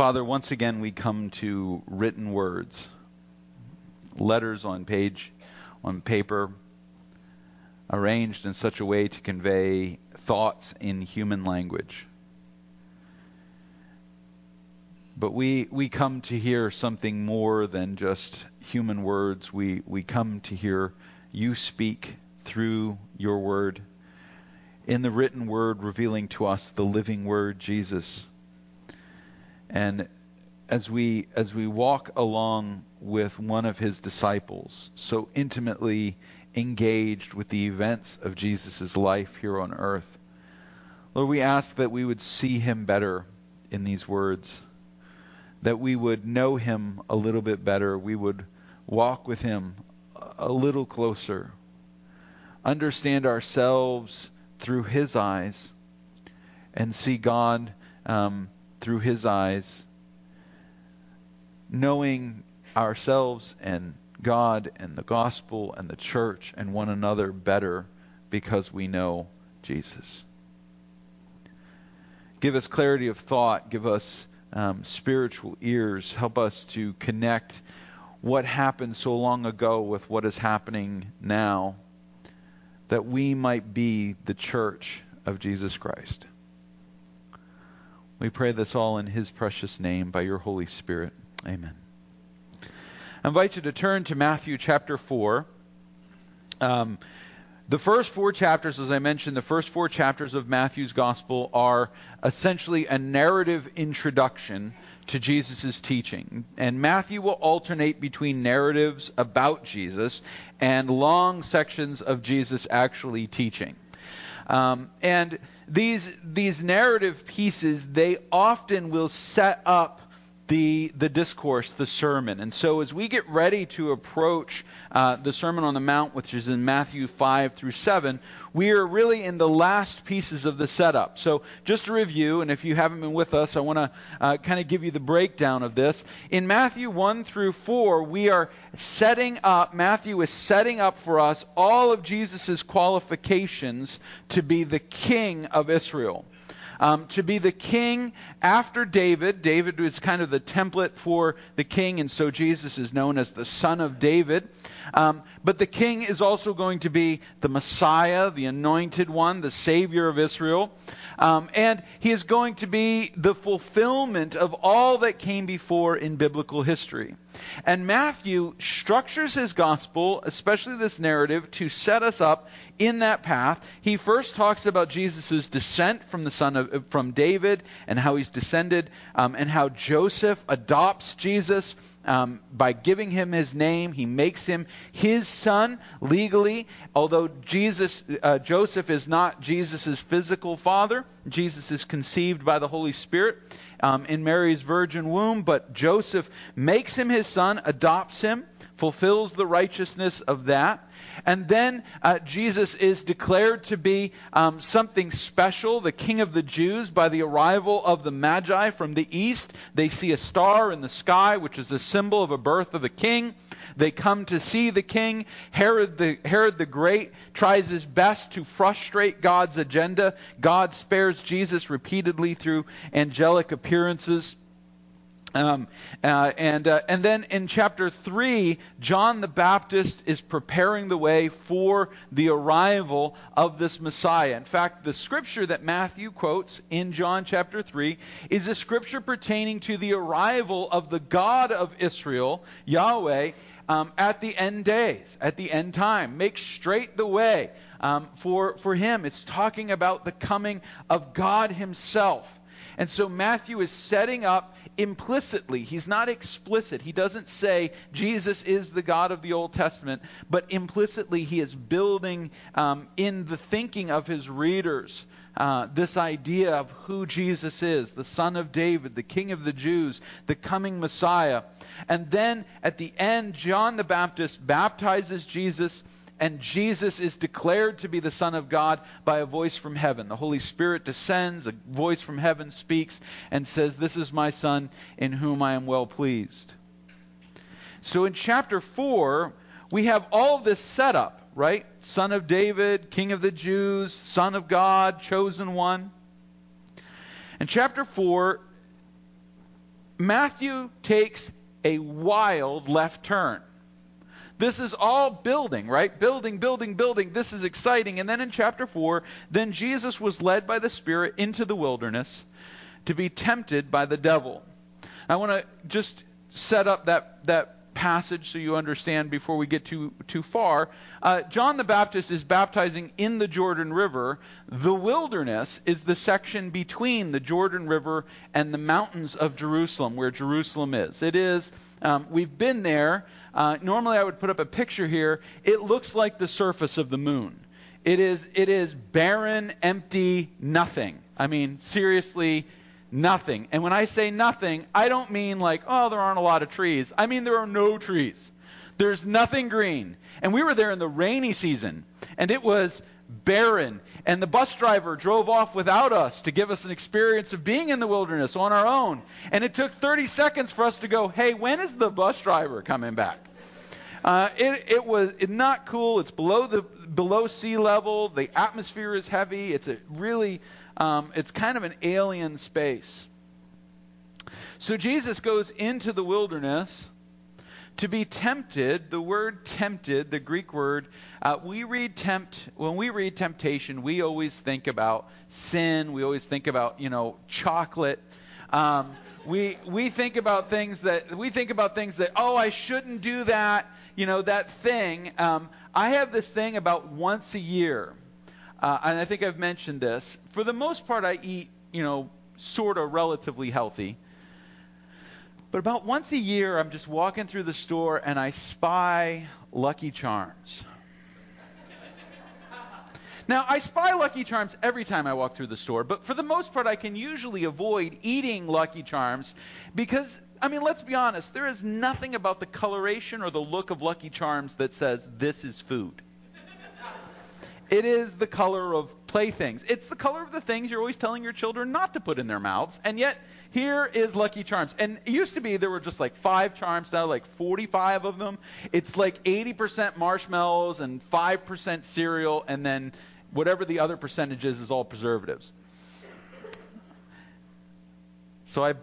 Father, once again we come to written words, letters on page, on paper, arranged in such a way to convey thoughts in human language. But we, we come to hear something more than just human words. We, we come to hear you speak through your word, in the written word, revealing to us the living word, Jesus. And as we as we walk along with one of his disciples, so intimately engaged with the events of Jesus' life here on earth, Lord, we ask that we would see him better in these words, that we would know him a little bit better, we would walk with him a little closer, understand ourselves through his eyes, and see God um, through his eyes, knowing ourselves and God and the gospel and the church and one another better because we know Jesus. Give us clarity of thought. Give us um, spiritual ears. Help us to connect what happened so long ago with what is happening now, that we might be the church of Jesus Christ. We pray this all in His precious name by your Holy Spirit. Amen. I invite you to turn to Matthew chapter 4. Um, the first four chapters, as I mentioned, the first four chapters of Matthew's Gospel are essentially a narrative introduction to Jesus' teaching. And Matthew will alternate between narratives about Jesus and long sections of Jesus actually teaching. Um, and these these narrative pieces they often will set up the the discourse, the sermon. And so as we get ready to approach uh, the Sermon on the Mount, which is in Matthew 5 through 7, we are really in the last pieces of the setup. So just to review, and if you haven't been with us, I want to uh, kind of give you the breakdown of this. In Matthew 1 through 4, we are setting up, Matthew is setting up for us all of Jesus' qualifications to be the king of Israel um, to be the king after David. David was kind of the template for the king, and so Jesus is known as the son of David. Um, but the king is also going to be the Messiah, the anointed one, the Savior of Israel. Um, and he is going to be the fulfillment of all that came before in biblical history. And Matthew structures his gospel, especially this narrative, to set us up in that path. He first talks about Jesus' descent from the son of from David and how he's descended, um, and how Joseph adopts Jesus um, by giving him his name. He makes him his son legally, although Jesus, uh, Joseph is not Jesus' physical father. Jesus is conceived by the Holy Spirit um, in Mary's virgin womb, but Joseph makes him his son, adopts him, fulfills the righteousness of that. And then uh, Jesus is declared to be um, something special, the King of the Jews, by the arrival of the Magi from the east. They see a star in the sky, which is a symbol of a birth of a king. They come to see the king. Herod the, Herod the Great tries his best to frustrate God's agenda. God spares Jesus repeatedly through angelic appearances. Um, uh, and uh, and then in chapter three, John the Baptist is preparing the way for the arrival of this Messiah. In fact, the scripture that Matthew quotes in John chapter three is a scripture pertaining to the arrival of the God of Israel, Yahweh, um, at the end days, at the end time. Make straight the way um, for for Him. It's talking about the coming of God Himself. And so Matthew is setting up implicitly. He's not explicit. He doesn't say Jesus is the God of the Old Testament, but implicitly he is building um, in the thinking of his readers uh, this idea of who Jesus is the Son of David, the King of the Jews, the coming Messiah. And then at the end, John the Baptist baptizes Jesus and Jesus is declared to be the Son of God by a voice from heaven. The Holy Spirit descends, a voice from heaven speaks, and says, This is my Son in whom I am well pleased. So in chapter 4, we have all this set up, right? Son of David, King of the Jews, Son of God, chosen one. In chapter 4, Matthew takes a wild left turn. This is all building, right? Building, building, building. This is exciting. And then in chapter 4, then Jesus was led by the Spirit into the wilderness to be tempted by the devil. I want to just set up that, that passage so you understand before we get too too far. Uh, John the Baptist is baptizing in the Jordan River. The wilderness is the section between the Jordan River and the mountains of Jerusalem, where Jerusalem is. It is. Um, we've been there. Uh, normally, I would put up a picture here. It looks like the surface of the moon. It is. It is barren, empty, nothing. I mean, seriously, nothing. And when I say nothing, I don't mean like, oh, there aren't a lot of trees. I mean, there are no trees. There's nothing green. And we were there in the rainy season, and it was barren. And the bus driver drove off without us to give us an experience of being in the wilderness on our own. And it took 30 seconds for us to go, hey, when is the bus driver coming back? Uh, it, it was not cool. It's below the below sea level. The atmosphere is heavy. It's a really um, it's kind of an alien space. So Jesus goes into the wilderness to be tempted. The word tempted, the Greek word, uh, we read tempt. When we read temptation, we always think about sin. We always think about you know chocolate. Um, we we think about things that we think about things that oh I shouldn't do that you know that thing. Um, I have this thing about once a year uh, and I think I've mentioned this. For the most part, I eat, you know, sort of relatively healthy. But about once a year, I'm just walking through the store and I spy Lucky Charms. Now, I spy Lucky Charms every time I walk through the store, but for the most part, I can usually avoid eating Lucky Charms because, I mean, let's be honest, there is nothing about the coloration or the look of Lucky Charms that says this is food. It is the color of playthings. It's the color of the things you're always telling your children not to put in their mouths. And yet, here is Lucky Charms. And it used to be there were just like five charms, now like 45 of them. It's like 80% marshmallows and 5% cereal, and then whatever the other percentage is, is all preservatives. So I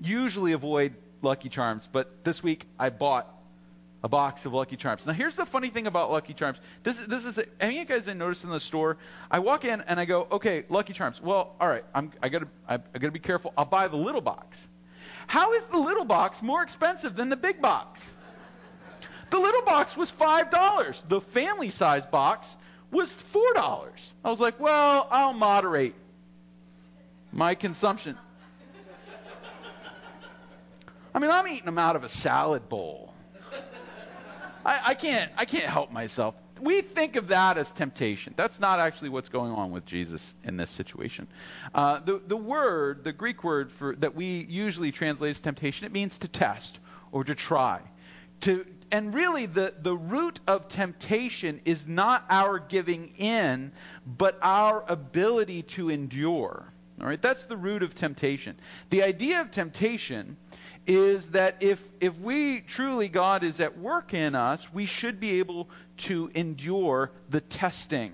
usually avoid Lucky Charms, but this week I bought a box of Lucky Charms. Now, here's the funny thing about Lucky Charms. This is this is. Of you guys noticed in the store? I walk in and I go, okay, Lucky Charms. Well, all right, I'm I gotta I, I gotta be careful. I'll buy the little box. How is the little box more expensive than the big box? The little box was five dollars. The family size box was four dollars. I was like, well, I'll moderate my consumption. I mean, I'm eating them out of a salad bowl. I, I can't I can't help myself. We think of that as temptation. That's not actually what's going on with Jesus in this situation. Uh, the the word, the Greek word for that we usually translate as temptation, it means to test or to try. To and really the, the root of temptation is not our giving in, but our ability to endure. All right, that's the root of temptation. The idea of temptation is that if if we truly God is at work in us, we should be able to endure the testing.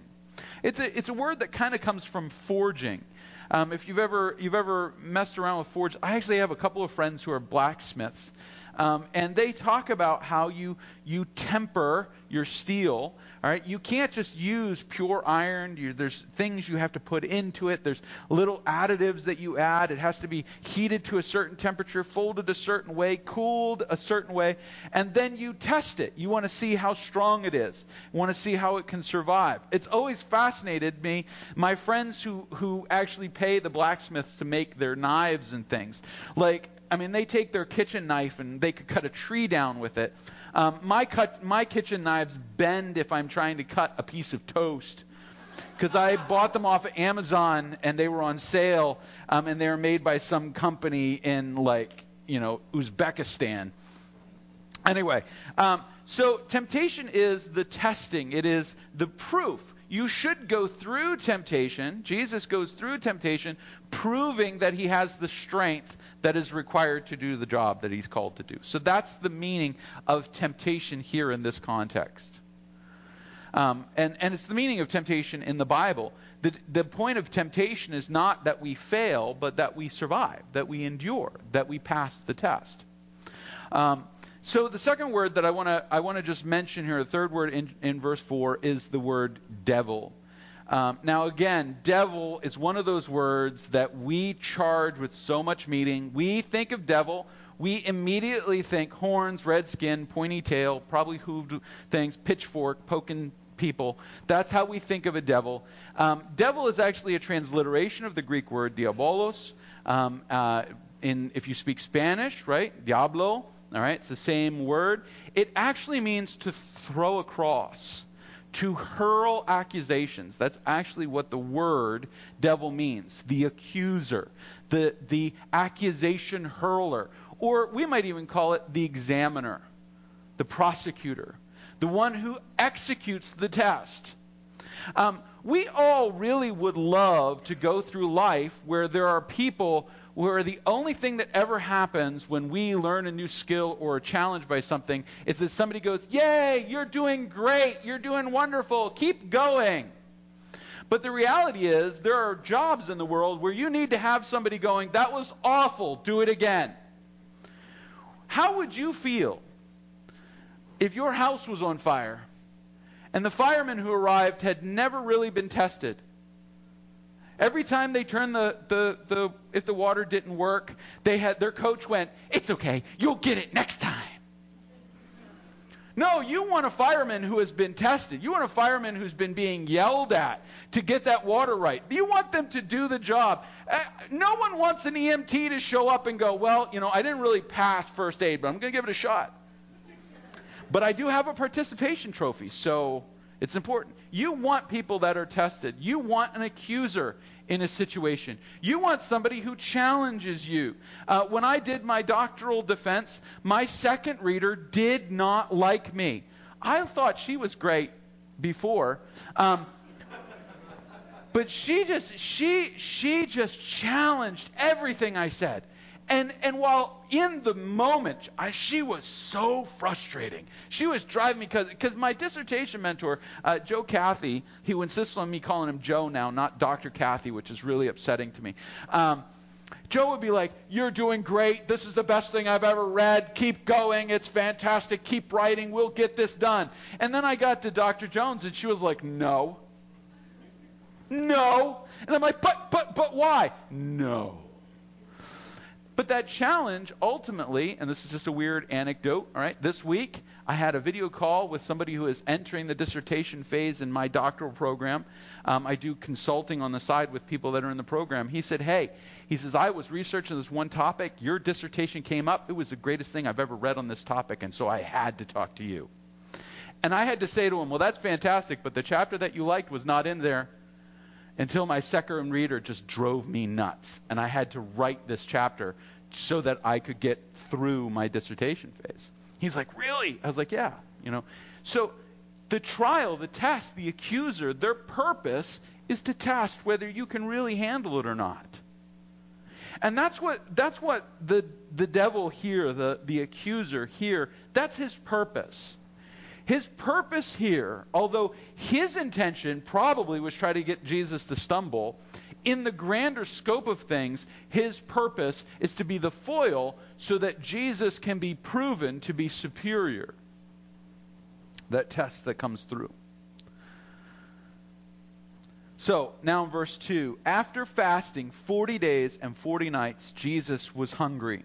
It's a it's a word that kind of comes from forging. Um, if you've ever you've ever messed around with forge, I actually have a couple of friends who are blacksmiths, um, and they talk about how you you temper your steel. All right, you can't just use pure iron. You, there's things you have to put into it. There's little additives that you add. It has to be heated to a certain temperature, folded a certain way, cooled a certain way, and then you test it. You want to see how strong it is. You want to see how it can survive. It's always fascinated me. My friends who who actually pay the blacksmiths to make their knives and things, like I mean, they take their kitchen knife and they could cut a tree down with it. Um, my, cut, my kitchen knives bend if I'm trying to cut a piece of toast because I bought them off of Amazon and they were on sale um, and they were made by some company in like you know Uzbekistan. Anyway, um, so temptation is the testing. It is the proof. You should go through temptation. Jesus goes through temptation, proving that he has the strength that is required to do the job that he's called to do. So that's the meaning of temptation here in this context. Um, and, and it's the meaning of temptation in the Bible. The, the point of temptation is not that we fail, but that we survive, that we endure, that we pass the test. Um, so the second word that I want to I want to just mention here, the third word in, in verse four is the word devil. Um, now again, devil is one of those words that we charge with so much meaning. We think of devil, we immediately think horns, red skin, pointy tail, probably hooved things, pitchfork, poking people. That's how we think of a devil. Um, devil is actually a transliteration of the Greek word diabolos. Um, uh, in if you speak Spanish, right, diablo. All right, it's the same word. It actually means to throw across, to hurl accusations. That's actually what the word devil means. The accuser, the, the accusation hurler. Or we might even call it the examiner, the prosecutor, the one who executes the test. Um, we all really would love to go through life where there are people where the only thing that ever happens when we learn a new skill or are challenged by something is that somebody goes, Yay, you're doing great, you're doing wonderful, keep going. But the reality is, there are jobs in the world where you need to have somebody going, That was awful, do it again. How would you feel if your house was on fire and the firemen who arrived had never really been tested? Every time they turned the, the, the if the water didn't work, they had their coach went, It's okay, you'll get it next time. No, you want a fireman who has been tested. You want a fireman who's been being yelled at to get that water right. You want them to do the job. Uh, no one wants an EMT to show up and go, well, you know, I didn't really pass first aid, but I'm going to give it a shot. But I do have a participation trophy, so it's important. You want people that are tested. You want an accuser in a situation. You want somebody who challenges you. Uh, when I did my doctoral defense, my second reader did not like me. I thought she was great before. Um, but she just she she just challenged everything I said. And, and while in the moment, I, she was so frustrating. She was driving me because my dissertation mentor, uh, Joe Cathy, he insists on me calling him Joe now, not Dr. Cathy, which is really upsetting to me. Um, Joe would be like, You're doing great. This is the best thing I've ever read. Keep going. It's fantastic. Keep writing. We'll get this done. And then I got to Dr. Jones, and she was like, No. No. And I'm like, But, but, but why? No. But that challenge ultimately, and this is just a weird anecdote, all right, this week I had a video call with somebody who is entering the dissertation phase in my doctoral program. Um, I do consulting on the side with people that are in the program. He said, Hey, he says, I was researching this one topic. Your dissertation came up. It was the greatest thing I've ever read on this topic, and so I had to talk to you. And I had to say to him, Well, that's fantastic, but the chapter that you liked was not in there until my second reader just drove me nuts. And I had to write this chapter so that I could get through my dissertation phase. He's like, Really? I was like, Yeah. You know. So the trial, the test, the accuser, their purpose is to test whether you can really handle it or not. And that's what that's what the the devil here, the, the accuser here, that's his purpose. His purpose here, although his intention probably was try to get Jesus to stumble, in the grander scope of things, his purpose is to be the foil so that Jesus can be proven to be superior. That test that comes through. So, now in verse 2, after fasting 40 days and 40 nights, Jesus was hungry.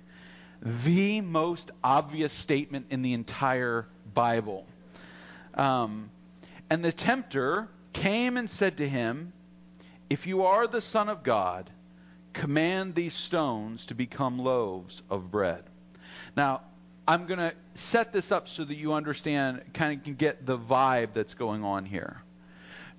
The most obvious statement in the entire Bible. Um, and the tempter came and said to him, If you are the Son of God, command these stones to become loaves of bread. Now, I'm going to set this up so that you understand, kind of can get the vibe that's going on here.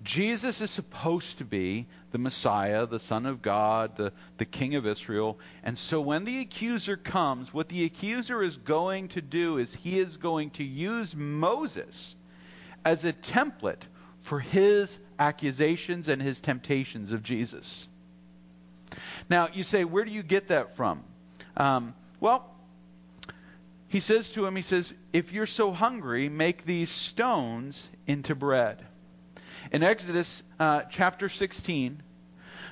Jesus is supposed to be the Messiah, the Son of God, the, the King of Israel. And so when the accuser comes, what the accuser is going to do is he is going to use Moses as a template for his accusations and his temptations of Jesus. Now, you say, where do you get that from? Um, well, he says to him, he says, if you're so hungry, make these stones into bread. In Exodus uh, chapter 16,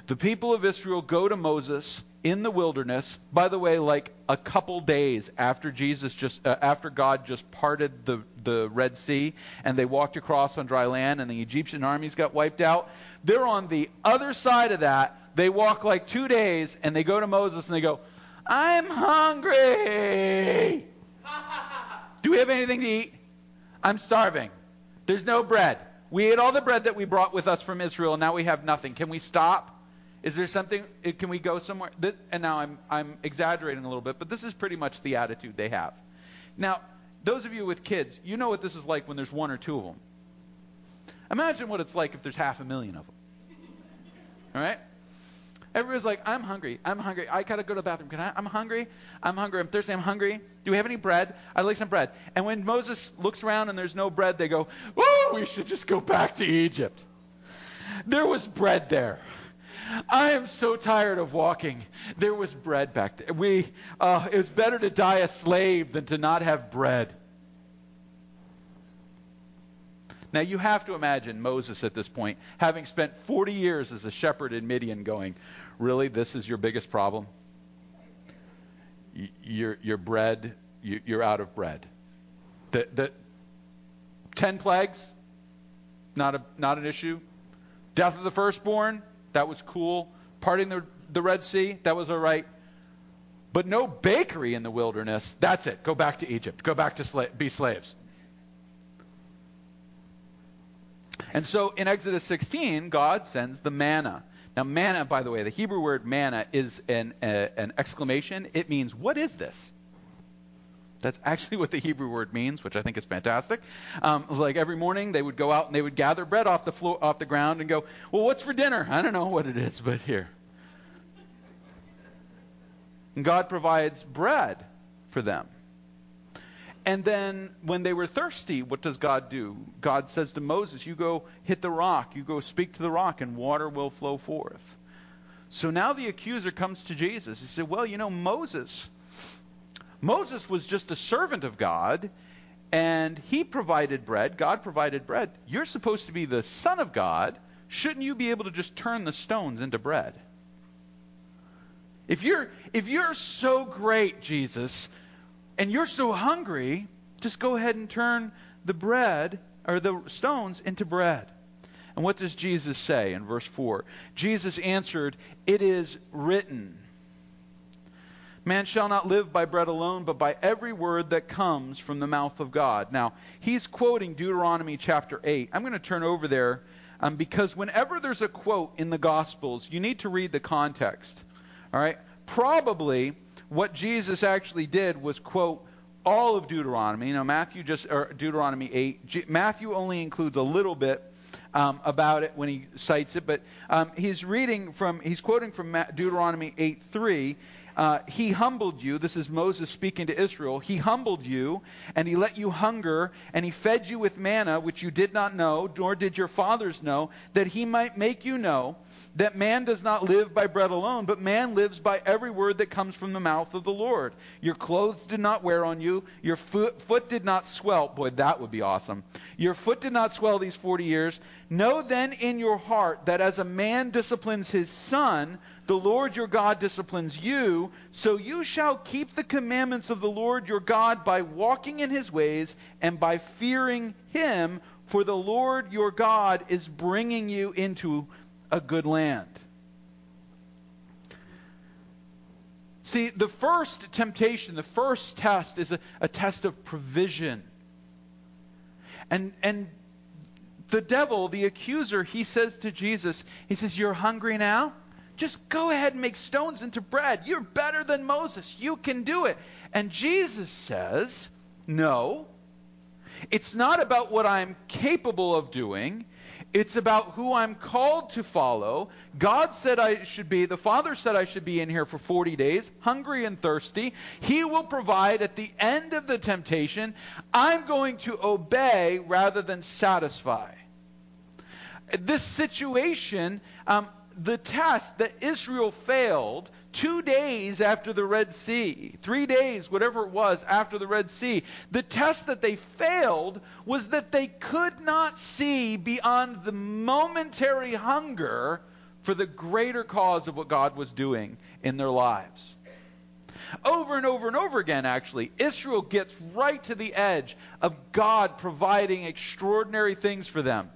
the people of Israel go to Moses in the wilderness. By the way, like a couple days after Jesus just uh, after God just parted the the Red Sea and they walked across on dry land and the Egyptian armies got wiped out. They're on the other side of that. They walk like 2 days and they go to Moses and they go, "I'm hungry." Do we have anything to eat? I'm starving. There's no bread. We ate all the bread that we brought with us from Israel, and now we have nothing. Can we stop? Is there something? Eh, can we go somewhere? And now I'm I'm exaggerating a little bit, but this is pretty much the attitude they have. Now, those of you with kids, you know what this is like when there's one or two of them. Imagine what it's like if there's half a million of them. All right? Everybody's like, I'm hungry. I'm hungry. I gotta go to the bathroom. Can I? I'm hungry. I'm hungry. I'm thirsty. I'm hungry. Do we have any bread? I'd like some bread. And when Moses looks around and there's no bread, they go, Oh, we should just go back to Egypt. There was bread there. I am so tired of walking. There was bread back there. We, uh, it was better to die a slave than to not have bread. Now you have to imagine Moses at this point, having spent 40 years as a shepherd in Midian, going, Really, this is your biggest problem? Your, your bread, you're out of bread. The, the 10 plagues, not, a, not an issue. Death of the firstborn, that was cool. Parting the, the Red Sea, that was all right. But no bakery in the wilderness, that's it. Go back to Egypt. Go back to sla- be slaves. And so in Exodus 16, God sends the manna. Now, manna, by the way, the Hebrew word manna is an, an exclamation. It means, what is this? That's actually what the Hebrew word means, which I think is fantastic. Um, it was like every morning they would go out and they would gather bread off the floor, off the ground, and go, "Well, what's for dinner? I don't know what it is, but here." And God provides bread for them. And then when they were thirsty, what does God do? God says to Moses, You go hit the rock, you go speak to the rock, and water will flow forth. So now the accuser comes to Jesus. He said, Well, you know, Moses Moses was just a servant of God, and he provided bread. God provided bread. You're supposed to be the Son of God. Shouldn't you be able to just turn the stones into bread? If you're, if you're so great, Jesus, and you're so hungry, just go ahead and turn the bread or the stones into bread. And what does Jesus say in verse 4? Jesus answered, It is written. Man shall not live by bread alone, but by every word that comes from the mouth of God. Now, he's quoting Deuteronomy chapter 8. I'm going to turn over there um, because whenever there's a quote in the Gospels, you need to read the context. All right? Probably what Jesus actually did was quote all of Deuteronomy. You know, Matthew just, or Deuteronomy 8. G- Matthew only includes a little bit um, about it when he cites it, but um, he's reading from, he's quoting from Deuteronomy 8 3 uh, he humbled you. This is Moses speaking to Israel. He humbled you, and he let you hunger, and he fed you with manna, which you did not know, nor did your fathers know, that he might make you know that man does not live by bread alone, but man lives by every word that comes from the mouth of the Lord. Your clothes did not wear on you, your foot, foot did not swell. Boy, that would be awesome. Your foot did not swell these 40 years. Know then in your heart that as a man disciplines his son, the Lord your God disciplines you, so you shall keep the commandments of the Lord your God by walking in his ways and by fearing him, for the Lord your God is bringing you into a good land. See, the first temptation, the first test is a, a test of provision. And, and the devil, the accuser, he says to Jesus, he says, You're hungry now? Just go ahead and make stones into bread. You're better than Moses. You can do it. And Jesus says, No. It's not about what I'm capable of doing. It's about who I'm called to follow. God said I should be, the Father said I should be in here for 40 days, hungry and thirsty. He will provide at the end of the temptation. I'm going to obey rather than satisfy. This situation, um, the test that Israel failed two days after the Red Sea, three days, whatever it was, after the Red Sea, the test that they failed was that they could not see beyond the momentary hunger for the greater cause of what God was doing in their lives. Over and over and over again, actually, Israel gets right to the edge of God providing extraordinary things for them.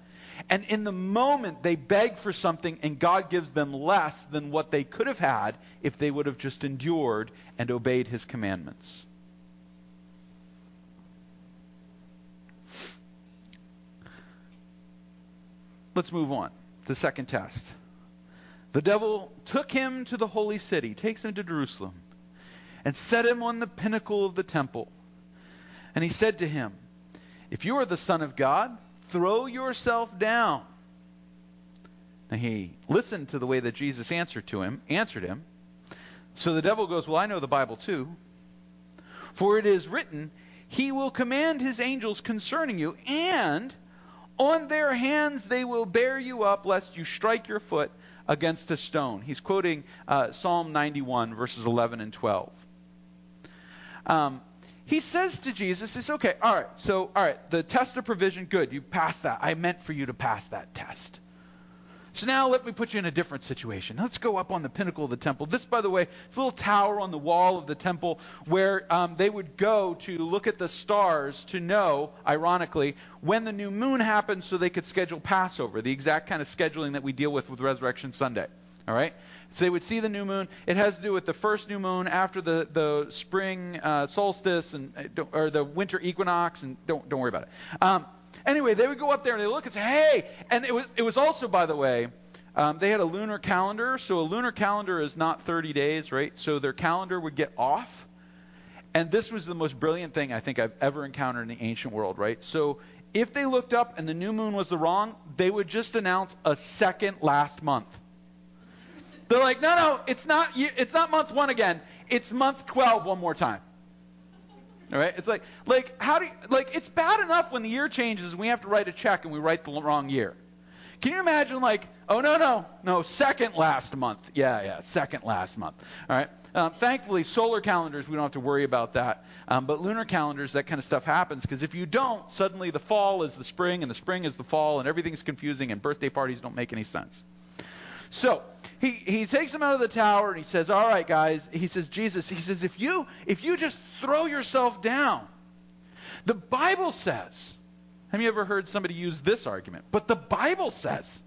And in the moment, they beg for something, and God gives them less than what they could have had if they would have just endured and obeyed His commandments. Let's move on. The second test. The devil took him to the holy city, takes him to Jerusalem, and set him on the pinnacle of the temple. And he said to him, If you are the Son of God, throw yourself down. Now he listened to the way that Jesus answered to him, answered him. So the devil goes, Well, I know the Bible too. For it is written, He will command His angels concerning you, and on their hands they will bear you up, lest you strike your foot against a stone. He's quoting uh, Psalm 91, verses 11 and 12. Um, he says to Jesus, "It's okay. All right. So, all right. The test of provision, good. You passed that. I meant for you to pass that test. So now let me put you in a different situation. Let's go up on the pinnacle of the temple. This, by the way, it's a little tower on the wall of the temple where um, they would go to look at the stars to know, ironically, when the new moon happened so they could schedule Passover, the exact kind of scheduling that we deal with with Resurrection Sunday. All right? So they would see the new moon. It has to do with the first new moon after the, the spring uh, solstice and uh, or the winter equinox, and don't don't worry about it. Um, Anyway, they would go up there and they look and say, hey. And it was, it was also, by the way, um, they had a lunar calendar. So a lunar calendar is not 30 days, right? So their calendar would get off. And this was the most brilliant thing I think I've ever encountered in the ancient world, right? So if they looked up and the new moon was the wrong, they would just announce a second last month. They're like, no, no, it's not, it's not month one again. It's month 12 one more time. All right? It's like, like, how do you, like, it's bad enough when the year changes and we have to write a check and we write the wrong year. Can you imagine, like, oh, no, no, no, second last month. Yeah, yeah, second last month. All right? Um, thankfully, solar calendars, we don't have to worry about that. Um, but lunar calendars, that kind of stuff happens because if you don't, suddenly the fall is the spring and the spring is the fall and everything's confusing and birthday parties don't make any sense. So, he, takes them out of the tower and he says, All right, guys. He says, Jesus, he says, if you if you just throw yourself down, the Bible says, have you ever heard somebody use this argument? But the Bible says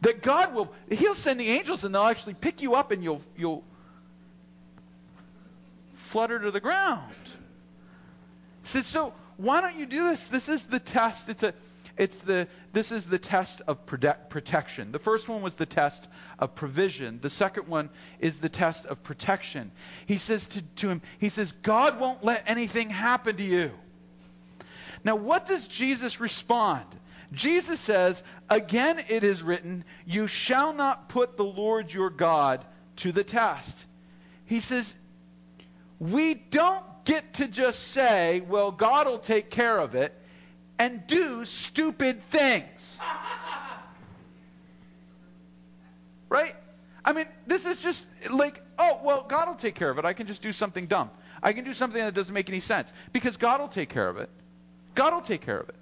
that God will He'll send the angels and they'll actually pick you up and you'll you'll flutter to the ground. He says, so why don't you do this? This is the test. It's a it's the, this is the test of protection. The first one was the test of provision. The second one is the test of protection. He says to, to him, he says, God won't let anything happen to you. Now, what does Jesus respond? Jesus says, Again it is written, You shall not put the Lord your God to the test. He says, We don't get to just say, Well, God will take care of it and do stupid things. Right? I mean, this is just like, oh, well, God will take care of it. I can just do something dumb. I can do something that doesn't make any sense because God will take care of it. God will take care of it.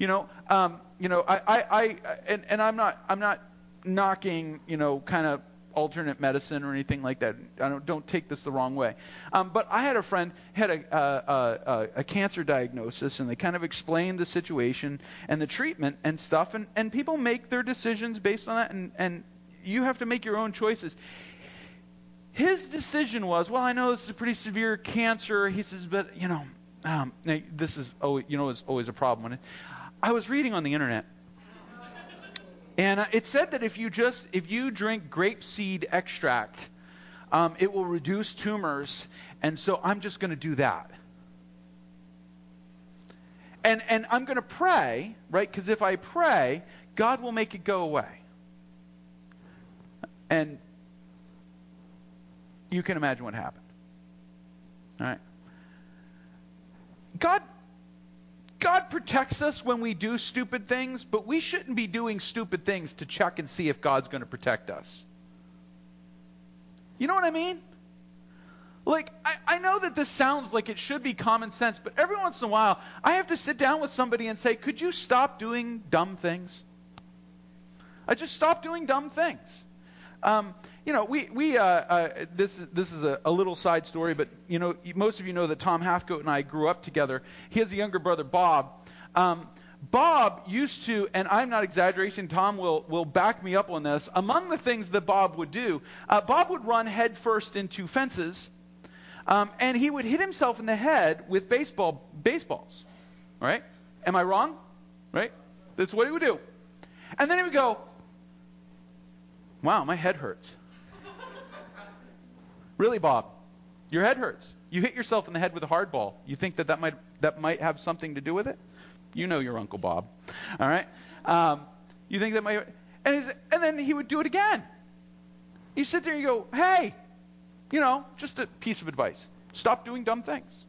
You know, um, you know, I, I, I and, and I'm not, I'm not knocking, you know, kind of alternate medicine or anything like that. I don't, don't take this the wrong way. Um, but I had a friend had a, a, a, a cancer diagnosis, and they kind of explained the situation and the treatment and stuff, and, and people make their decisions based on that, and, and you have to make your own choices. His decision was, well, I know this is a pretty severe cancer. He says, but you know, um, this is always, you know, is always a problem. I was reading on the internet and uh, it said that if you just if you drink grapeseed extract, um, it will reduce tumors. And so I'm just going to do that. And and I'm going to pray, right? Because if I pray, God will make it go away. And you can imagine what happened. All right. God God protects us when we do stupid things, but we shouldn't be doing stupid things to check and see if God's going to protect us. You know what I mean? Like, I, I know that this sounds like it should be common sense, but every once in a while, I have to sit down with somebody and say, could you stop doing dumb things? I just stop doing dumb things. Um, you know, we, we uh, uh, this, this is a, a, little side story, but, you know, most of you know that Tom Hathcote and I grew up together. He has a younger brother, Bob. Um, Bob used to, and I'm not exaggerating, Tom will, will back me up on this. Among the things that Bob would do, uh, Bob would run headfirst into fences um, and he would hit himself in the head with baseball baseballs. Right? Am I wrong? Right? That's what he would do. And then he would go, Wow, my head hurts. Really, Bob? Your head hurts. You hit yourself in the head with a hard ball. You think that that might, that might have something to do with it? You know your Uncle Bob. All right? Um, you think that might. And, and then he would do it again. You sit there and you go, Hey, you know, just a piece of advice. Stop doing dumb things.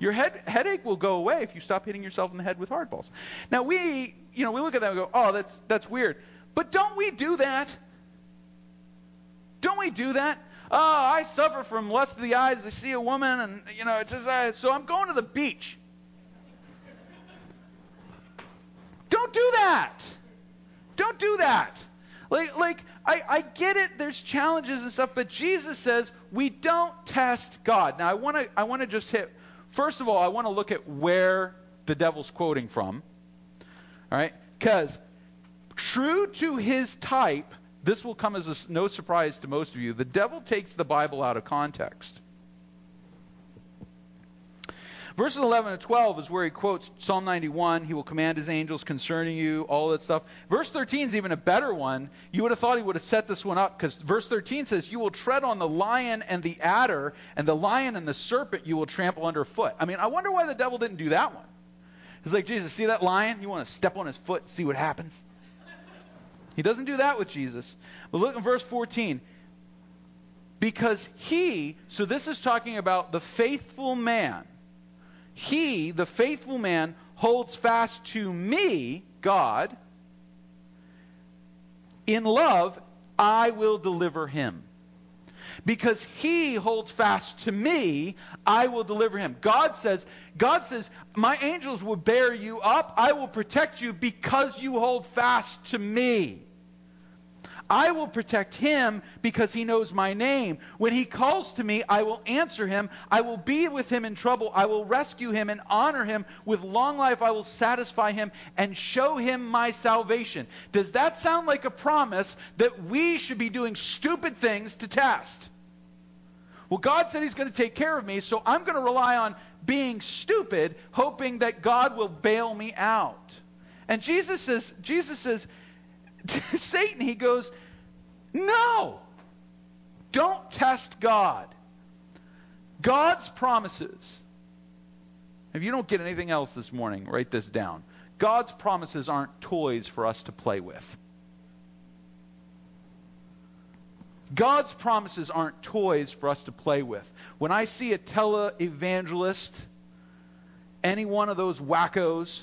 Your head, headache will go away if you stop hitting yourself in the head with hard balls. Now we, you know, we look at that and go, "Oh, that's that's weird." But don't we do that? Don't we do that? Oh, I suffer from lust of the eyes. I see a woman, and you know, it's just uh, so I'm going to the beach. don't do that. Don't do that. Like, like I, I get it, there's challenges and stuff, but Jesus says we don't test God. Now, I want to I wanna just hit, first of all, I want to look at where the devil's quoting from. All right? Because true to his type, this will come as a, no surprise to most of you. The devil takes the Bible out of context. Verses 11 and 12 is where he quotes Psalm 91. He will command his angels concerning you, all that stuff. Verse 13 is even a better one. You would have thought he would have set this one up because verse 13 says, You will tread on the lion and the adder, and the lion and the serpent you will trample underfoot. I mean, I wonder why the devil didn't do that one. He's like, Jesus, see that lion? You want to step on his foot and see what happens? He doesn't do that with Jesus. But look in verse 14 because he, so this is talking about the faithful man, he, the faithful man, holds fast to me, God. In love, I will deliver him. Because he holds fast to me, I will deliver him. God says, God says, my angels will bear you up. I will protect you because you hold fast to me. I will protect him because he knows my name. When he calls to me, I will answer him. I will be with him in trouble. I will rescue him and honor him. With long life, I will satisfy him and show him my salvation. Does that sound like a promise that we should be doing stupid things to test? Well, God said he's going to take care of me, so I'm going to rely on being stupid, hoping that God will bail me out. And Jesus says, Jesus says, Satan, he goes, No, don't test God. God's promises. If you don't get anything else this morning, write this down. God's promises aren't toys for us to play with. God's promises aren't toys for us to play with. When I see a televangelist, any one of those wackos,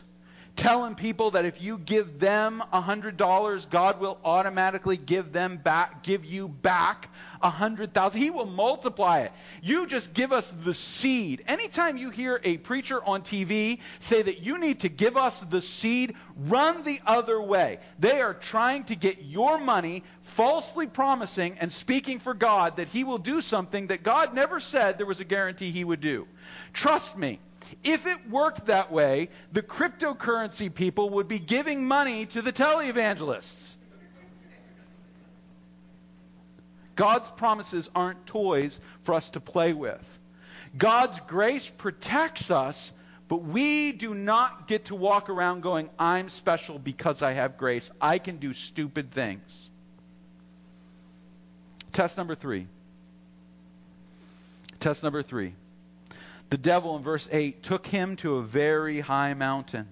telling people that if you give them a $100, God will automatically give them back, give you back a 100,000. He will multiply it. You just give us the seed. Anytime you hear a preacher on TV say that you need to give us the seed, run the other way. They are trying to get your money, falsely promising and speaking for God that he will do something that God never said there was a guarantee he would do. Trust me. If it worked that way, the cryptocurrency people would be giving money to the televangelists. God's promises aren't toys for us to play with. God's grace protects us, but we do not get to walk around going, I'm special because I have grace. I can do stupid things. Test number three. Test number three. The devil in verse 8 took him to a very high mountain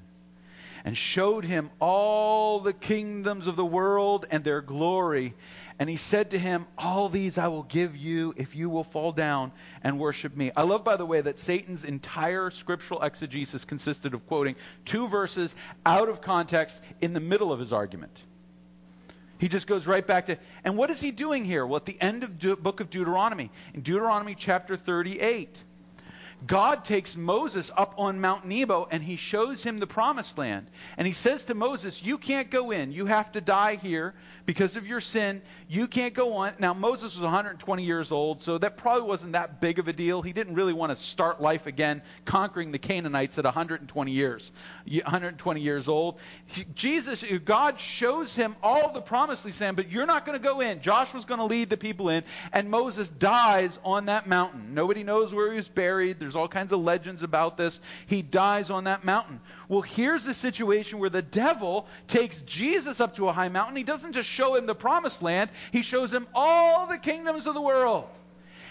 and showed him all the kingdoms of the world and their glory. And he said to him, All these I will give you if you will fall down and worship me. I love, by the way, that Satan's entire scriptural exegesis consisted of quoting two verses out of context in the middle of his argument. He just goes right back to, and what is he doing here? Well, at the end of the book of Deuteronomy, in Deuteronomy chapter 38, God takes Moses up on Mount Nebo and he shows him the promised land. And he says to Moses, You can't go in. You have to die here because of your sin. You can't go on. Now, Moses was 120 years old, so that probably wasn't that big of a deal. He didn't really want to start life again conquering the Canaanites at 120 years. 120 years old. Jesus, God shows him all the promised land, but you're not going to go in. Joshua's going to lead the people in, and Moses dies on that mountain. Nobody knows where he was buried. There's all kinds of legends about this. He dies on that mountain. Well, here's a situation where the devil takes Jesus up to a high mountain. He doesn't just show him the promised land, he shows him all the kingdoms of the world.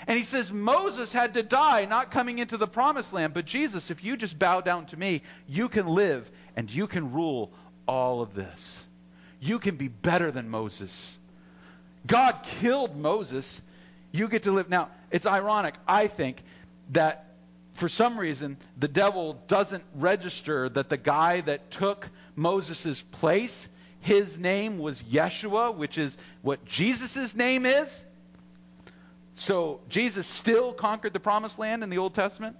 And he says, Moses had to die not coming into the promised land. But Jesus, if you just bow down to me, you can live and you can rule all of this. You can be better than Moses. God killed Moses. You get to live. Now, it's ironic, I think, that for some reason the devil doesn't register that the guy that took Moses' place his name was Yeshua, which is what Jesus' name is. So Jesus still conquered the promised land in the Old Testament.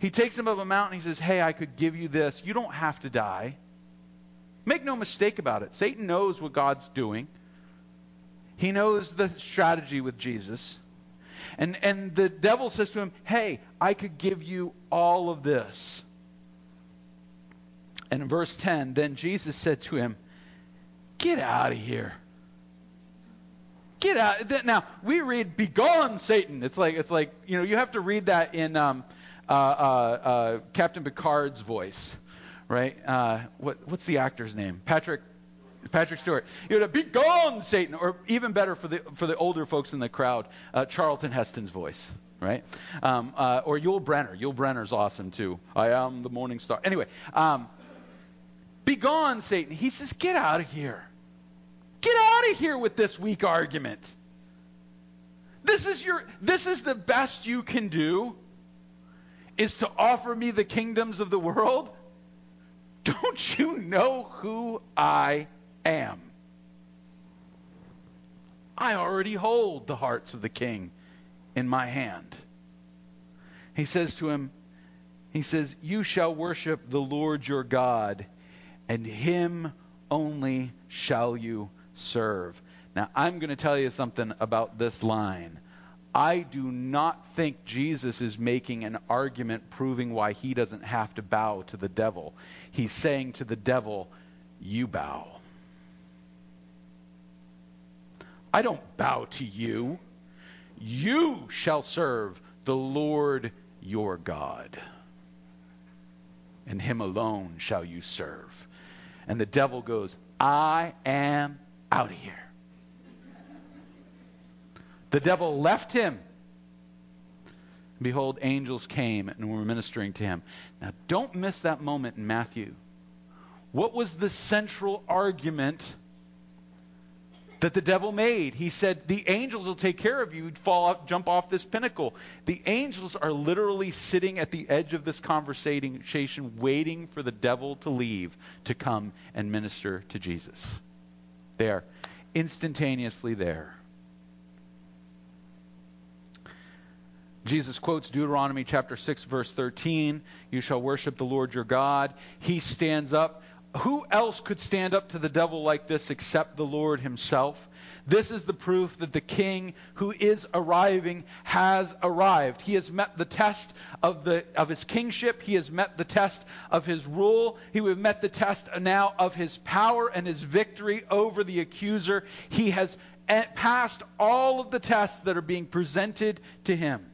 He takes him up a mountain. He says, Hey, I could give you this. You don't have to die. Make no mistake about it. Satan knows what God's doing. He knows the strategy with Jesus. And, and the devil says to him, Hey, I could give you all of this. And in verse 10, then Jesus said to him, Get out of here. Get out. Now, we read, Begone, Satan. It's like, it's like you know, you have to read that in um, uh, uh, uh, Captain Picard's voice, right? Uh, what, what's the actor's name? Patrick Patrick Stewart. You know, be gone, Satan. Or even better for the for the older folks in the crowd, uh, Charlton Heston's voice, right? Um, uh, or Yul Brynner. Yul Brynner's awesome too. I am the morning star. Anyway, um, be gone, Satan. He says, Get out of here. Get out of here with this weak argument. This is your this is the best you can do is to offer me the kingdoms of the world? Don't you know who I am? I already hold the hearts of the king in my hand. He says to him, he says, You shall worship the Lord your God and him only shall you serve. Now, I'm going to tell you something about this line. I do not think Jesus is making an argument proving why he doesn't have to bow to the devil. He's saying to the devil, You bow. I don't bow to you. You shall serve the Lord your God, and him alone shall you serve. And the devil goes, I am out of here. The devil left him. Behold, angels came and were ministering to him. Now, don't miss that moment in Matthew. What was the central argument that the devil made. He said, The angels will take care of you. You'd fall off, jump off this pinnacle. The angels are literally sitting at the edge of this conversation, waiting for the devil to leave to come and minister to Jesus. They are instantaneously there. Jesus quotes Deuteronomy chapter 6 verse 13, you shall worship the Lord your God. He stands up who else could stand up to the devil like this except the Lord himself? This is the proof that the king who is arriving has arrived. He has met the test of, the, of his kingship. He has met the test of his rule. He has met the test now of his power and his victory over the accuser. He has eh, passed all of the tests that are being presented to him.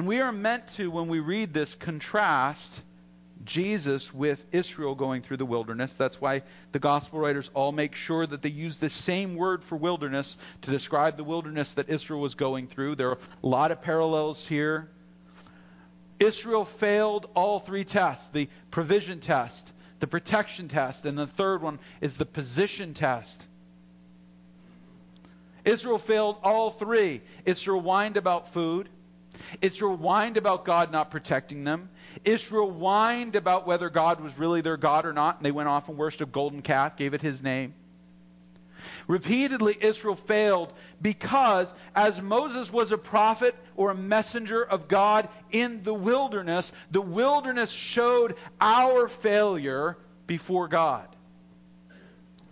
And we are meant to, when we read this, contrast Jesus with Israel going through the wilderness. That's why the gospel writers all make sure that they use the same word for wilderness to describe the wilderness that Israel was going through. There are a lot of parallels here. Israel failed all three tests the provision test, the protection test, and the third one is the position test. Israel failed all three. Israel whined about food. Israel whined about God not protecting them. Israel whined about whether God was really their God or not, and they went off and worshipped a golden calf, gave it his name. Repeatedly, Israel failed because, as Moses was a prophet or a messenger of God in the wilderness, the wilderness showed our failure before God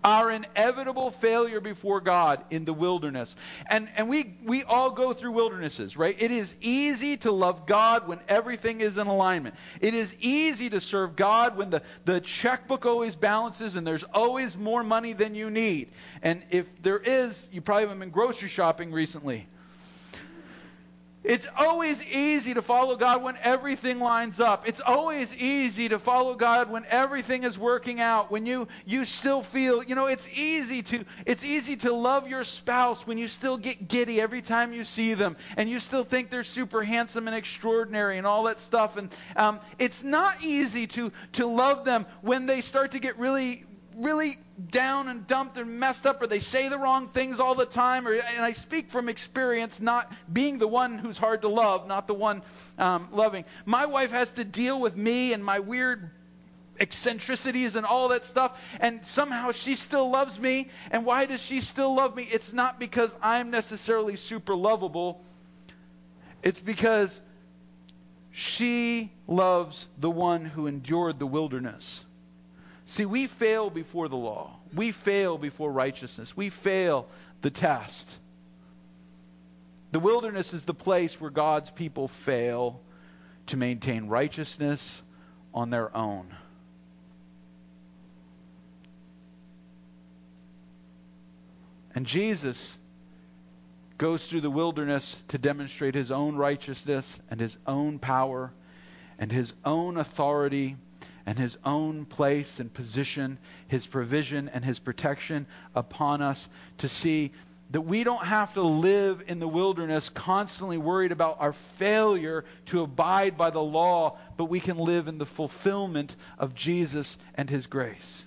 our inevitable failure before God in the wilderness. And, and we, we all go through wildernesses, right? It is easy to love God when everything is in alignment. It is easy to serve God when the, the checkbook always balances and there's always more money than you need. And if there is, you probably haven't been grocery shopping recently. It's always easy to follow God when everything lines up. It's always easy to follow God when everything is working out. When you you still feel, you know, it's easy to it's easy to love your spouse when you still get giddy every time you see them and you still think they're super handsome and extraordinary and all that stuff. And um, it's not easy to to love them when they start to get really really down and dumped and messed up, or they say the wrong things all the time. Or, and I speak from experience, not being the one who's hard to love, not the one um, loving. My wife has to deal with me and my weird eccentricities and all that stuff, and somehow she still loves me. And why does she still love me? It's not because I'm necessarily super lovable, it's because she loves the one who endured the wilderness. See, we fail before the law. We fail before righteousness. We fail the test. The wilderness is the place where God's people fail to maintain righteousness on their own. And Jesus goes through the wilderness to demonstrate his own righteousness and his own power and his own authority and his own place and position, his provision and his protection upon us to see that we don't have to live in the wilderness constantly worried about our failure to abide by the law, but we can live in the fulfillment of Jesus and his grace.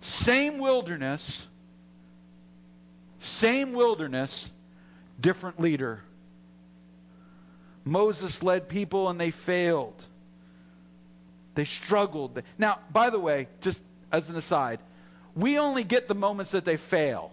Same wilderness, same wilderness, different leader. Moses led people and they failed. They struggled. Now, by the way, just as an aside, we only get the moments that they fail.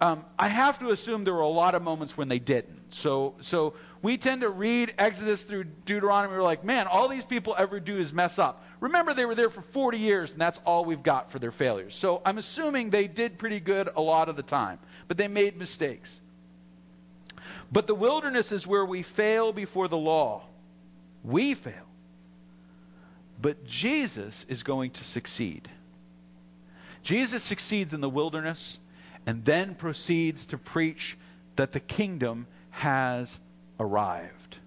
Um, I have to assume there were a lot of moments when they didn't. So, so we tend to read Exodus through Deuteronomy. We're like, man, all these people ever do is mess up. Remember, they were there for 40 years, and that's all we've got for their failures. So I'm assuming they did pretty good a lot of the time, but they made mistakes. But the wilderness is where we fail before the law. We fail. But Jesus is going to succeed. Jesus succeeds in the wilderness and then proceeds to preach that the kingdom has arrived.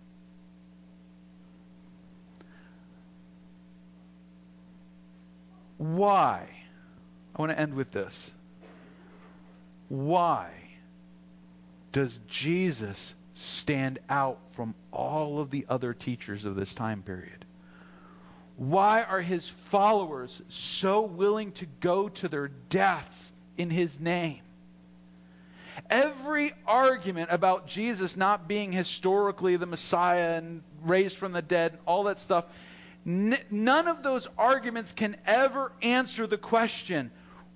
Why? I want to end with this. Why does Jesus stand out from all of the other teachers of this time period? Why are his followers so willing to go to their deaths in his name? Every argument about Jesus not being historically the Messiah and raised from the dead, and all that stuff, n- none of those arguments can ever answer the question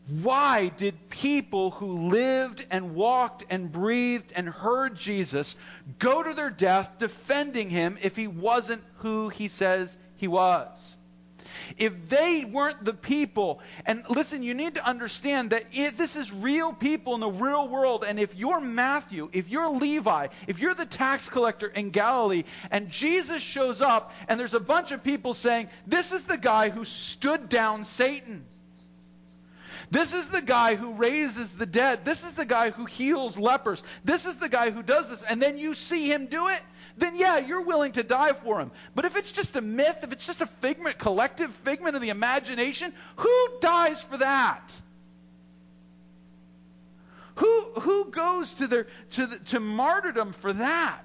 why did people who lived and walked and breathed and heard Jesus go to their death defending him if he wasn't who he says he was? If they weren't the people, and listen, you need to understand that it, this is real people in the real world, and if you're Matthew, if you're Levi, if you're the tax collector in Galilee, and Jesus shows up, and there's a bunch of people saying, This is the guy who stood down Satan. This is the guy who raises the dead. This is the guy who heals lepers. This is the guy who does this. And then you see him do it then yeah, you're willing to die for him. But if it's just a myth, if it's just a figment, collective figment of the imagination, who dies for that? Who, who goes to, their, to, the, to martyrdom for that?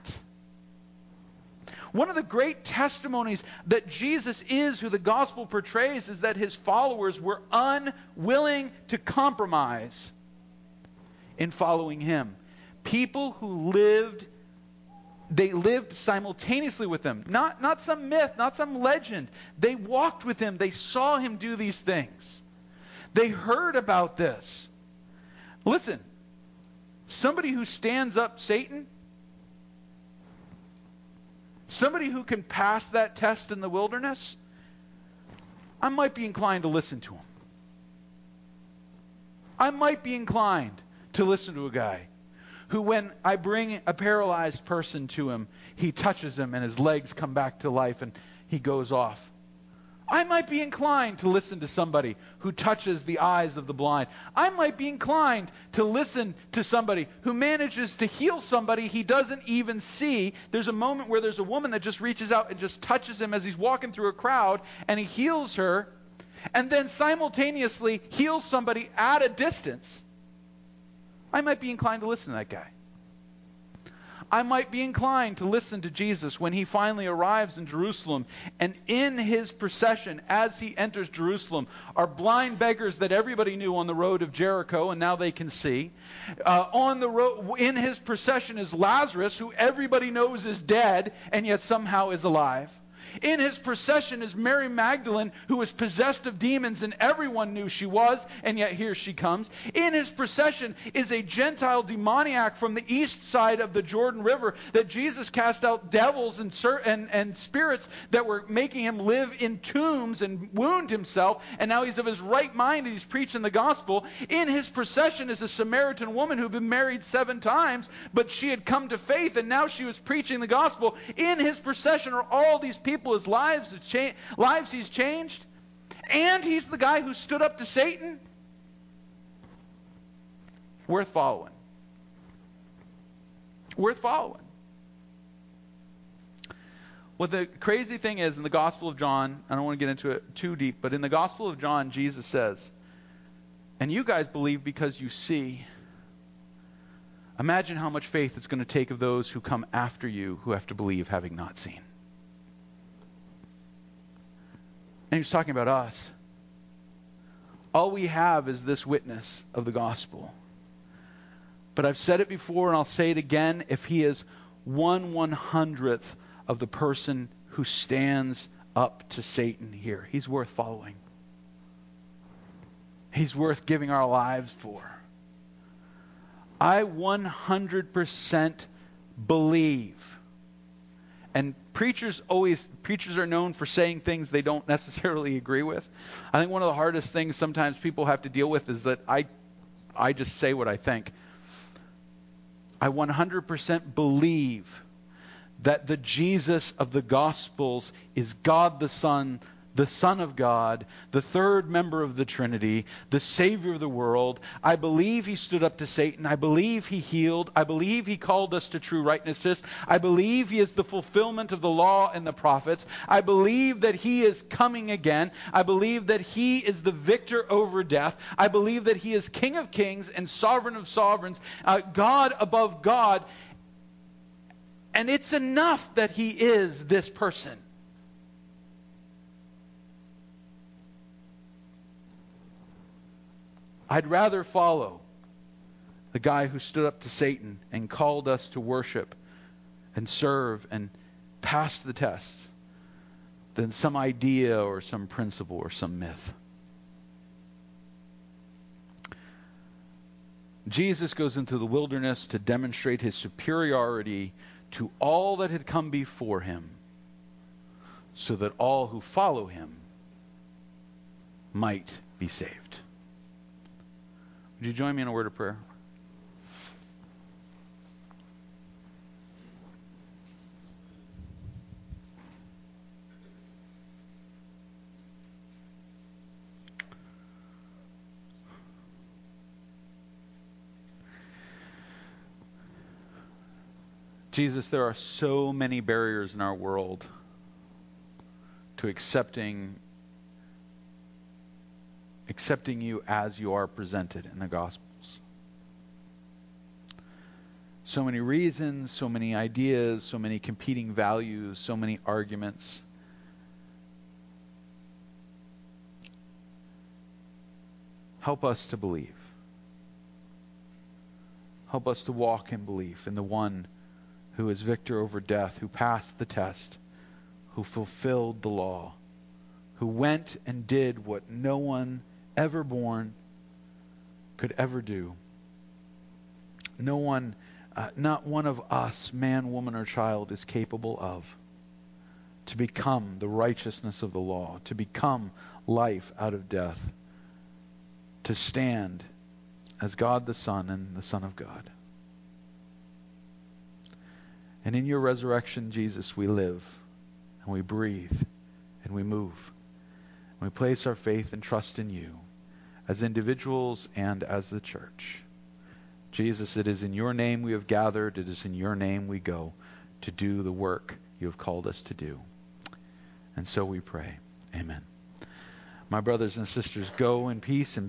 One of the great testimonies that Jesus is who the gospel portrays is that his followers were unwilling to compromise in following him. People who lived they lived simultaneously with him. Not, not some myth, not some legend. They walked with him. They saw him do these things. They heard about this. Listen, somebody who stands up Satan, somebody who can pass that test in the wilderness, I might be inclined to listen to him. I might be inclined to listen to a guy who, when I bring a paralyzed person to him, he touches him and his legs come back to life and he goes off. I might be inclined to listen to somebody who touches the eyes of the blind. I might be inclined to listen to somebody who manages to heal somebody he doesn't even see. There's a moment where there's a woman that just reaches out and just touches him as he's walking through a crowd, and he heals her, and then simultaneously heals somebody at a distance. I might be inclined to listen to that guy. I might be inclined to listen to Jesus when he finally arrives in Jerusalem. And in his procession, as he enters Jerusalem, are blind beggars that everybody knew on the road of Jericho, and now they can see. Uh, on the road, in his procession is Lazarus, who everybody knows is dead, and yet somehow is alive. In his procession is Mary Magdalene, who was possessed of demons, and everyone knew she was, and yet here she comes. In his procession is a Gentile demoniac from the east side of the Jordan River that Jesus cast out devils and, and, and spirits that were making him live in tombs and wound himself, and now he's of his right mind and he's preaching the gospel. In his procession is a Samaritan woman who had been married seven times, but she had come to faith, and now she was preaching the gospel. In his procession are all these people his lives, cha- lives he's changed. And he's the guy who stood up to Satan. Worth following. Worth following. What the crazy thing is in the Gospel of John, I don't want to get into it too deep, but in the Gospel of John, Jesus says, And you guys believe because you see. Imagine how much faith it's going to take of those who come after you who have to believe having not seen. And he's talking about us. All we have is this witness of the gospel. But I've said it before and I'll say it again. If he is one one hundredth of the person who stands up to Satan here, he's worth following. He's worth giving our lives for. I 100% believe and preachers always preachers are known for saying things they don't necessarily agree with. I think one of the hardest things sometimes people have to deal with is that I I just say what I think. I 100% believe that the Jesus of the Gospels is God the Son, the Son of God, the third member of the Trinity, the Savior of the world. I believe he stood up to Satan. I believe he healed. I believe he called us to true righteousness. I believe he is the fulfillment of the law and the prophets. I believe that he is coming again. I believe that he is the victor over death. I believe that he is King of kings and sovereign of sovereigns, uh, God above God. And it's enough that he is this person. I'd rather follow the guy who stood up to Satan and called us to worship and serve and pass the tests than some idea or some principle or some myth. Jesus goes into the wilderness to demonstrate his superiority to all that had come before him, so that all who follow him might be saved. Would you join me in a word of prayer? Jesus, there are so many barriers in our world to accepting accepting you as you are presented in the Gospels. so many reasons, so many ideas, so many competing values, so many arguments. Help us to believe. Help us to walk in belief in the one who is victor over death, who passed the test, who fulfilled the law, who went and did what no one ever born could ever do. No one, uh, not one of us, man, woman, or child, is capable of. To become the righteousness of the law, to become life out of death to stand as God the Son and the Son of God. And in your resurrection, Jesus, we live and we breathe and we move. We place our faith and trust in you as individuals and as the church. Jesus, it is in your name we have gathered. It is in your name we go to do the work you have called us to do. And so we pray. Amen. My brothers and sisters, go in peace and